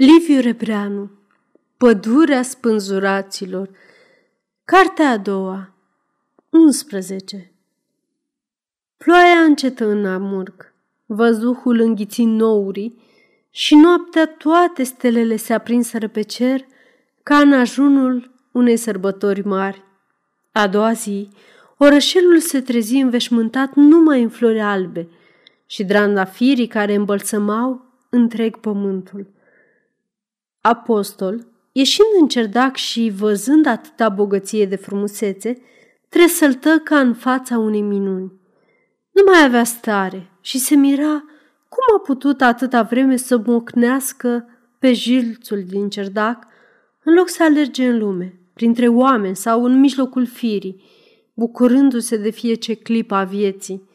Liviu Rebreanu Pădurea spânzuraților Cartea a doua 11 Ploaia încetă în amurg, văzuhul înghiți nourii și noaptea toate stelele se aprinseră pe cer ca în ajunul unei sărbători mari. A doua zi, orășelul se trezi înveșmântat numai în flori albe și drandafirii care îmbălsămau întreg pământul. Apostol, ieșind în cerdac și văzând atâta bogăție de frumusețe, tresăltă ca în fața unei minuni. Nu mai avea stare și se mira cum a putut atâta vreme să mocnească pe jilțul din cerdac, în loc să alerge în lume, printre oameni sau în mijlocul firii, bucurându-se de fiece clipă a vieții.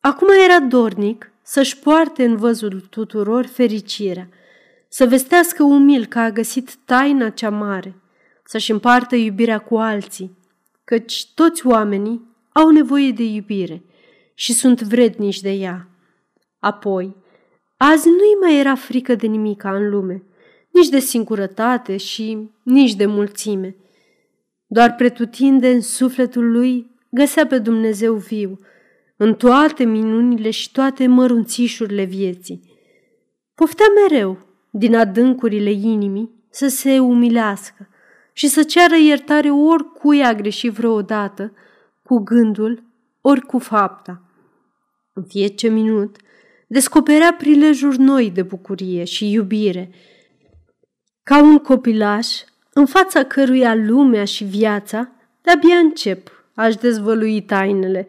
Acum era dornic să-și poarte în văzul tuturor fericirea – să vestească umil că a găsit taina cea mare, să-și împartă iubirea cu alții, căci toți oamenii au nevoie de iubire și sunt vrednici de ea. Apoi, azi nu-i mai era frică de nimica în lume, nici de singurătate și nici de mulțime. Doar pretutinde în sufletul lui găsea pe Dumnezeu viu, în toate minunile și toate mărunțișurile vieții. Poftea mereu din adâncurile inimii să se umilească și să ceară iertare oricui a greșit vreodată, cu gândul ori cu fapta. În fiecare minut descoperea prilejuri noi de bucurie și iubire, ca un copilaș în fața căruia lumea și viața de-abia încep aș dezvălui tainele.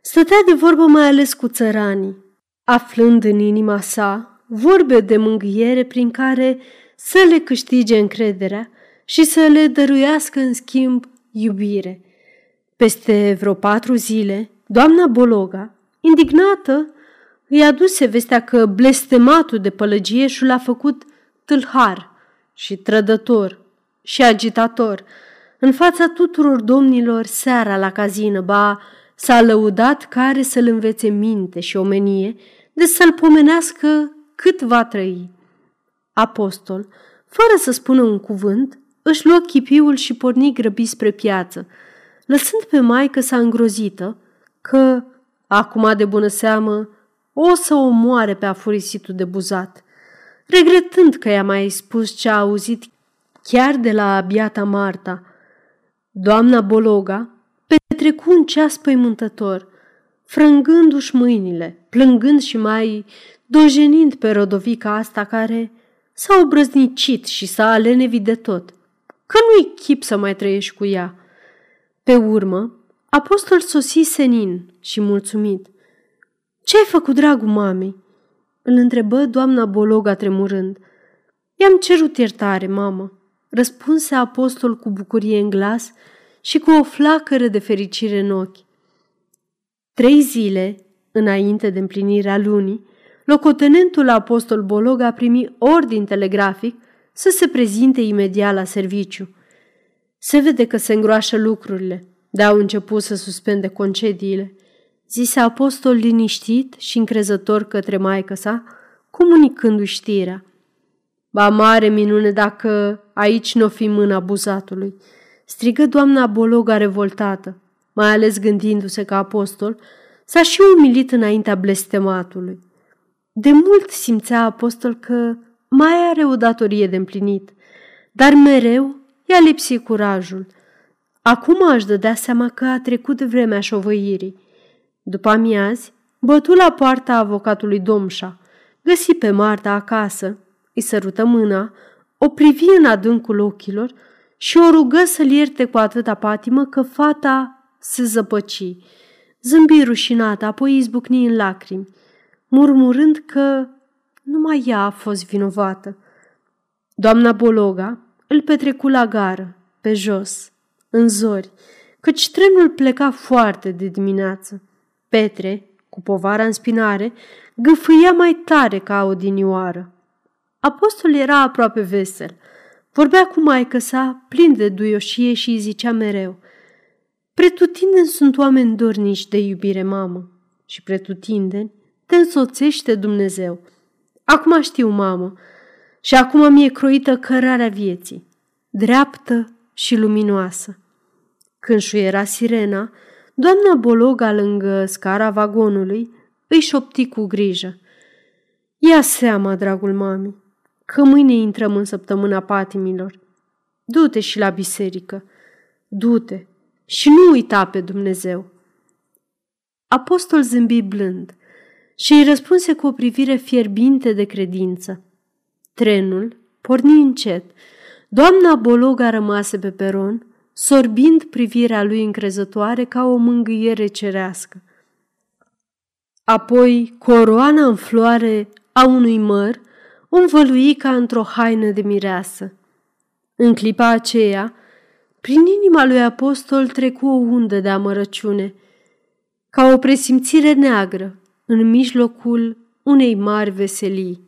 Stătea de vorbă mai ales cu țăranii, aflând în inima sa vorbe de mângâiere prin care să le câștige încrederea și să le dăruiască în schimb iubire. Peste vreo patru zile, doamna Bologa, indignată, îi aduse vestea că blestematul de pălăgieșul l-a făcut tâlhar și trădător și agitator în fața tuturor domnilor seara la cazină, ba s-a lăudat care să-l învețe minte și omenie de să-l pomenească cât va trăi. Apostol, fără să spună un cuvânt, își luă chipiul și porni grăbit spre piață, lăsând pe maică sa îngrozită că, acum de bună seamă, o să o moare pe afurisitul de buzat, regretând că i-a mai spus ce a auzit chiar de la biata Marta. Doamna Bologa petrecu un ceas păimântător, frângându-și mâinile, plângând și mai dojenind pe rodovica asta care s-a obrăznicit și s-a alenevit de tot, că nu-i chip să mai trăiești cu ea. Pe urmă, apostol sosi senin și mulțumit. Ce-ai făcut, dragul mamei?" îl întrebă doamna Bologa tremurând. I-am cerut iertare, mamă, răspunse apostol cu bucurie în glas și cu o flacără de fericire în ochi. Trei zile, înainte de împlinirea lunii, locotenentul apostol Bolog a primit ordin telegrafic să se prezinte imediat la serviciu. Se vede că se îngroașă lucrurile, de au început să suspende concediile, zise apostol liniștit și încrezător către maică sa, comunicându-i știrea. Ba mare minune dacă aici nu o fi mâna abuzatului, strigă doamna Bologa revoltată, mai ales gândindu-se că apostol s-a și umilit înaintea blestematului. De mult simțea apostol că mai are o datorie de împlinit, dar mereu i-a lipsit curajul. Acum aș dădea seama că a trecut de vremea șovăirii. După amiazi, bătu la poarta avocatului Domșa, găsi pe Marta acasă, îi sărută mâna, o privi în adâncul ochilor și o rugă să-l ierte cu atâta patimă că fata se zăpăci. Zâmbi rușinată, apoi izbucni în lacrimi murmurând că numai ea a fost vinovată. Doamna Bologa îl petrecu la gară, pe jos, în zori, căci trenul pleca foarte de dimineață. Petre, cu povara în spinare, gâfâia mai tare ca odinioară. Apostol era aproape vesel. Vorbea cu maică sa, plin de duioșie și îi zicea mereu Pretutindeni sunt oameni dornici de iubire, mamă, și pretutindeni te însoțește Dumnezeu. Acum știu, mamă, și acum mi-e croită cărarea vieții, dreaptă și luminoasă. Când șuiera sirena, doamna Bologa lângă scara vagonului îi șopti cu grijă. Ia seama, dragul mami, că mâine intrăm în săptămâna patimilor. Du-te și la biserică, du-te și nu uita pe Dumnezeu. Apostol zâmbi blând și îi răspunse cu o privire fierbinte de credință. Trenul porni încet. Doamna Bologa rămase pe peron, sorbind privirea lui încrezătoare ca o mângâiere cerească. Apoi, coroana în floare a unui măr o învălui ca într-o haină de mireasă. În clipa aceea, prin inima lui apostol trecu o undă de amărăciune, ca o presimțire neagră în mijlocul unei mari veselii.